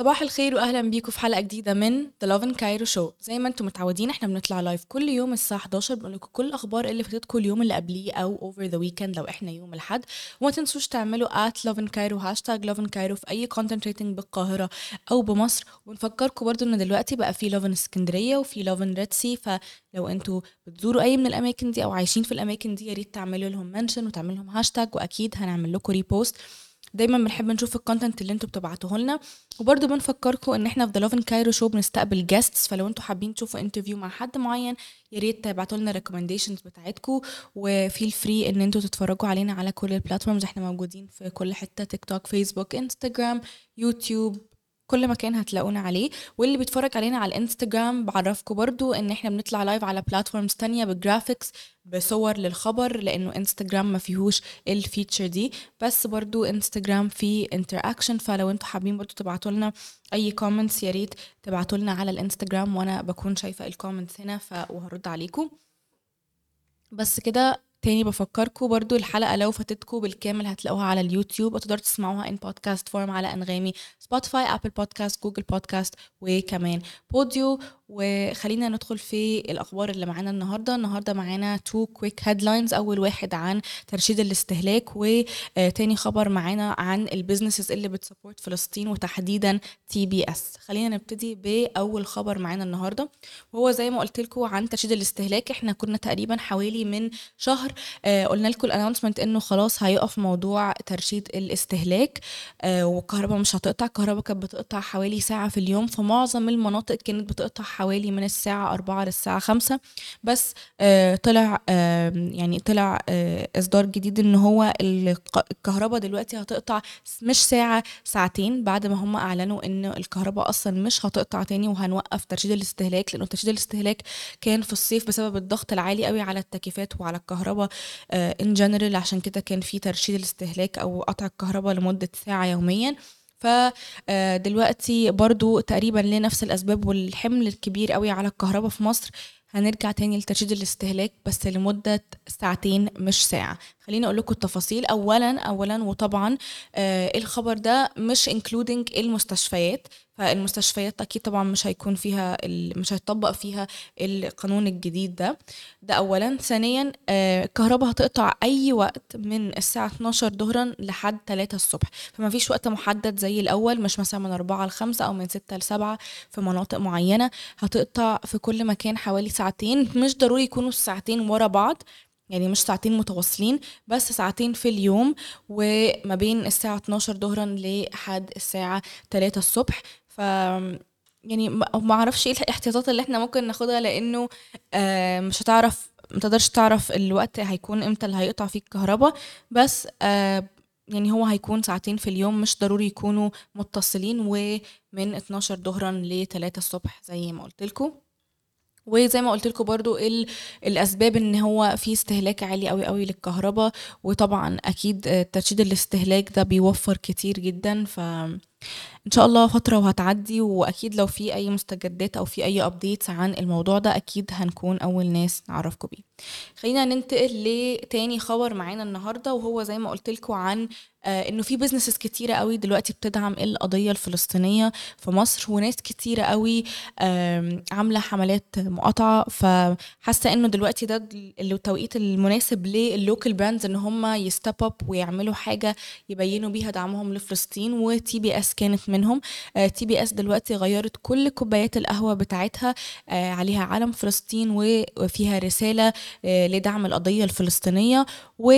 صباح الخير واهلا بيكم في حلقة جديدة من The Lovin Cairo Show. زي ما أنتم متعودين إحنا بنطلع live كل يوم الساعة 11 بنقول لكم كل الأخبار اللي فاتتكم اليوم اللي قبليه أو over the weekend لو إحنا يوم الأحد. وما تنسوش تعملوا at Lovin Cairo hashtag Lovin Cairo في أي content related بالقاهرة أو بمصر. ونفكركم برضو إن دلوقتي بقى في Lovin اسكندريه وفي Lovin Red Sea فلو أنتوا بتزوروا أي من الأماكن دي أو عايشين في الأماكن دي يا ريت تعملوا لهم mention وتعملوا لهم هاشتاج وأكيد هنعمل لكم repost دايما بنحب نشوف ال content اللي أنتوا بتبعتوه لنا. وبرضه بنفكركم إن إحنا في The Lovin Cairo Show بنستقبل guests فلو أنتوا حابين تشوفوا interview مع حد معين يا ريت تبعتوا لنا recommendations بتاعتكم. و feel free إن أنتوا تتفرجوا علينا على كل ال platforms إحنا موجودين في كل حتة تيك توك فيسبوك انستجرام يوتيوب كل مكان هتلاقونا عليه. واللي بيتفرج علينا على الانستجرام بعرفكم برضو إن إحنا بنطلع live على platforms تانية بال graphics بصور للخبر لأنه انستجرام ما فيهوش ال feature دي. بس برضو انستجرام فيه interaction فلو أنتوا حابين برضو تبعتوا لنا أي comments يا ريت تبعتوا لنا على الانستجرام وأنا بكون شايفة ال comments هنا ف وهرد عليكم بس كده تاني بفكركم برضو الحلقة لو فاتتكم بالكامل هتلاقوها على اليوتيوب وتقدروا تسمعوها in podcast form على أنغامي سبوتيفاي Apple Podcast Google Podcast وكمان بوديو وخلينا ندخل في الأخبار اللي معانا النهارده. النهارده معانا two quick headlines أول واحد عن ترشيد الاستهلاك وتاني خبر معانا عن ال businesses اللي بت support فلسطين وتحديدا TBS خلينا نبتدي بأول خبر معانا النهارده. وهو زي ما قلت لكم عن ترشيد الاستهلاك إحنا كنا تقريبا حوالي من شهر آه قلنا لكم ال announcement إنه خلاص هيقف موضوع ترشيد الاستهلاك آه والكهرباء مش هتقطع. الكهرباء كانت بتقطع حوالي ساعة في اليوم. في معظم المناطق كانت بتقطع حوالي من الساعة أربعة للساعة خمسة. بس آه طلع آه يعني طلع آه إصدار جديد إن هو الكهرباء دلوقتي هتقطع مش ساعة ساعتين بعد ما هم أعلنوا إن الكهرباء أصلا مش هتقطع تاني وهنوقف ترشيد الاستهلاك لأنه ترشيد الاستهلاك كان في الصيف بسبب الضغط العالي قوي على التكييفات وعلى الكهرباء ان جنرال عشان كده كان في ترشيد الاستهلاك أو قطع الكهرباء لمدة ساعة يوميا. فدلوقتي برضو تقريبا لنفس الأسباب والحمل الكبير قوي على الكهرباء في مصر هنرجع تاني لترشيد الاستهلاك بس لمدة ساعتين مش ساعة. خليني أقول لكم التفاصيل. اولا اولا وطبعا آه الخبر ده مش انكلودنج المستشفيات. فالمستشفيات أكيد طبعا مش هيكون فيها مش هيطبق فيها القانون الجديد ده. ده اولا. ثانيا آه الكهرباء هتقطع أي وقت من الساعة 12 ظهرا لحد 3 الصبح. فما فيش وقت محدد زي الأول مش مثلا من 4 ل 5 أو من 6 ل 7 في مناطق معينة. هتقطع في كل مكان حوالي ساعتين. مش ضروري يكونوا الساعتين ورا بعض. يعني مش ساعتين متواصلين بس ساعتين في اليوم وما بين الساعة 12 ظهرا لحد الساعة 3 الصبح. ف يعني ما أعرفش إيه الاحتياطات اللي إحنا ممكن ناخدها لأنه آه مش هتعرف ما تقدرش تعرف الوقت هيكون إمتى اللي هيقطع فيه الكهرباء بس آه يعني هو هيكون ساعتين في اليوم مش ضروري يكونوا متصلين ومن 12 ظهرا ل 3 الصبح زي ما قلت لكم. وزي ما قلت لكم برضو الأسباب إن هو في استهلاك عالي قوي قوي للكهرباء وطبعا أكيد ترشيد الاستهلاك ده بيوفر كتير جدا ف إن شاء الله فترة وهتعدي وأكيد لو في أي مستجدات أو في أي updates عن الموضوع ده أكيد هنكون أول ناس نعرفكم بيه. خلينا ننتقل لتاني خبر معانا النهارده وهو زي ما قلت لكم عن آه إنه في businesses كتيرة قوي دلوقتي بتدعم القضية الفلسطينية في مصر وناس كتيرة قوي عاملة حملات مقاطعة. فحاسة إنه دلوقتي ده التوقيت المناسب لل local brands إن هم ي step up ويعملوا حاجة يبينوا بيها دعمهم لفلسطين و TBS كانت منهم. TBS دلوقتي غيرت كل كوبايات القهوة بتاعتها آه عليها علم فلسطين وفيها رسالة لدعم القضية الفلسطينية. و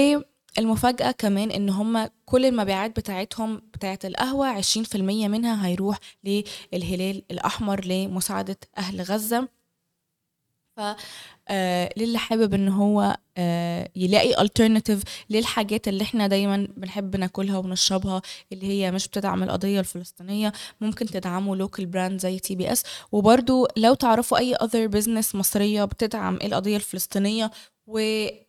المفاجأة كمان إن هم كل المبيعات بتاعتهم بتاعت القهوة عشرين في المية منها هيروح للهلال الأحمر لمساعدة أهل غزة. آه للي حابب إن هو آه يلاقي alternative للحاجات اللي إحنا دايما بنحب ناكلها ونشربها اللي هي مش بتدعم القضية الفلسطينية ممكن تدعموا local brand زي TBS وبرده لو تعرفوا أي other business مصرية بتدعم القضية الفلسطينية و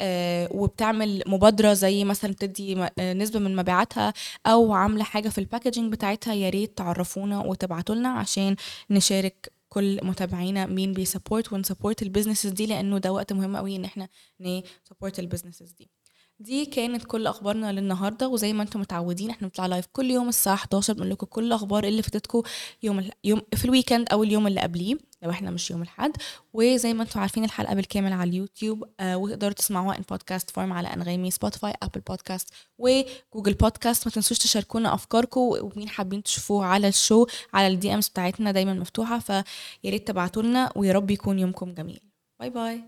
آه وبتعمل مبادرة زي مثلا بتدي نسبة من مبيعاتها أو عاملة حاجة في ال packaging بتاعتها يا ريت تعرفونا وتبعتوا لنا عشان نشارك كل متابعينا مين بي support ون support ال businesses دي لأنه ده وقت مهم قوي إن إحنا ن support ال businesses دي. دي كانت كل أخبارنا للنهاردة وزي ما أنتم متعودين إحنا بنطلع live كل يوم الساعة 11 بنقول لكم كل الأخبار اللي فاتتكم يوم ال... يوم في ال weekend أو اليوم اللي قبليه لو إحنا مش يوم الأحد. وزي ما أنتم عارفين الحلقة بالكامل على اليوتيوب آه وتقدروا تسمعوها in podcast form على أنغامي سبوتيفاي Apple Podcast و Google Podcast ما تنسوش تشاركونا أفكاركم ومين حابين تشوفوه على ال show على ال DMs بتاعتنا دايما مفتوحة. فيا ريت تبعتوا لنا ويا رب يكون يومكم جميل. bye bye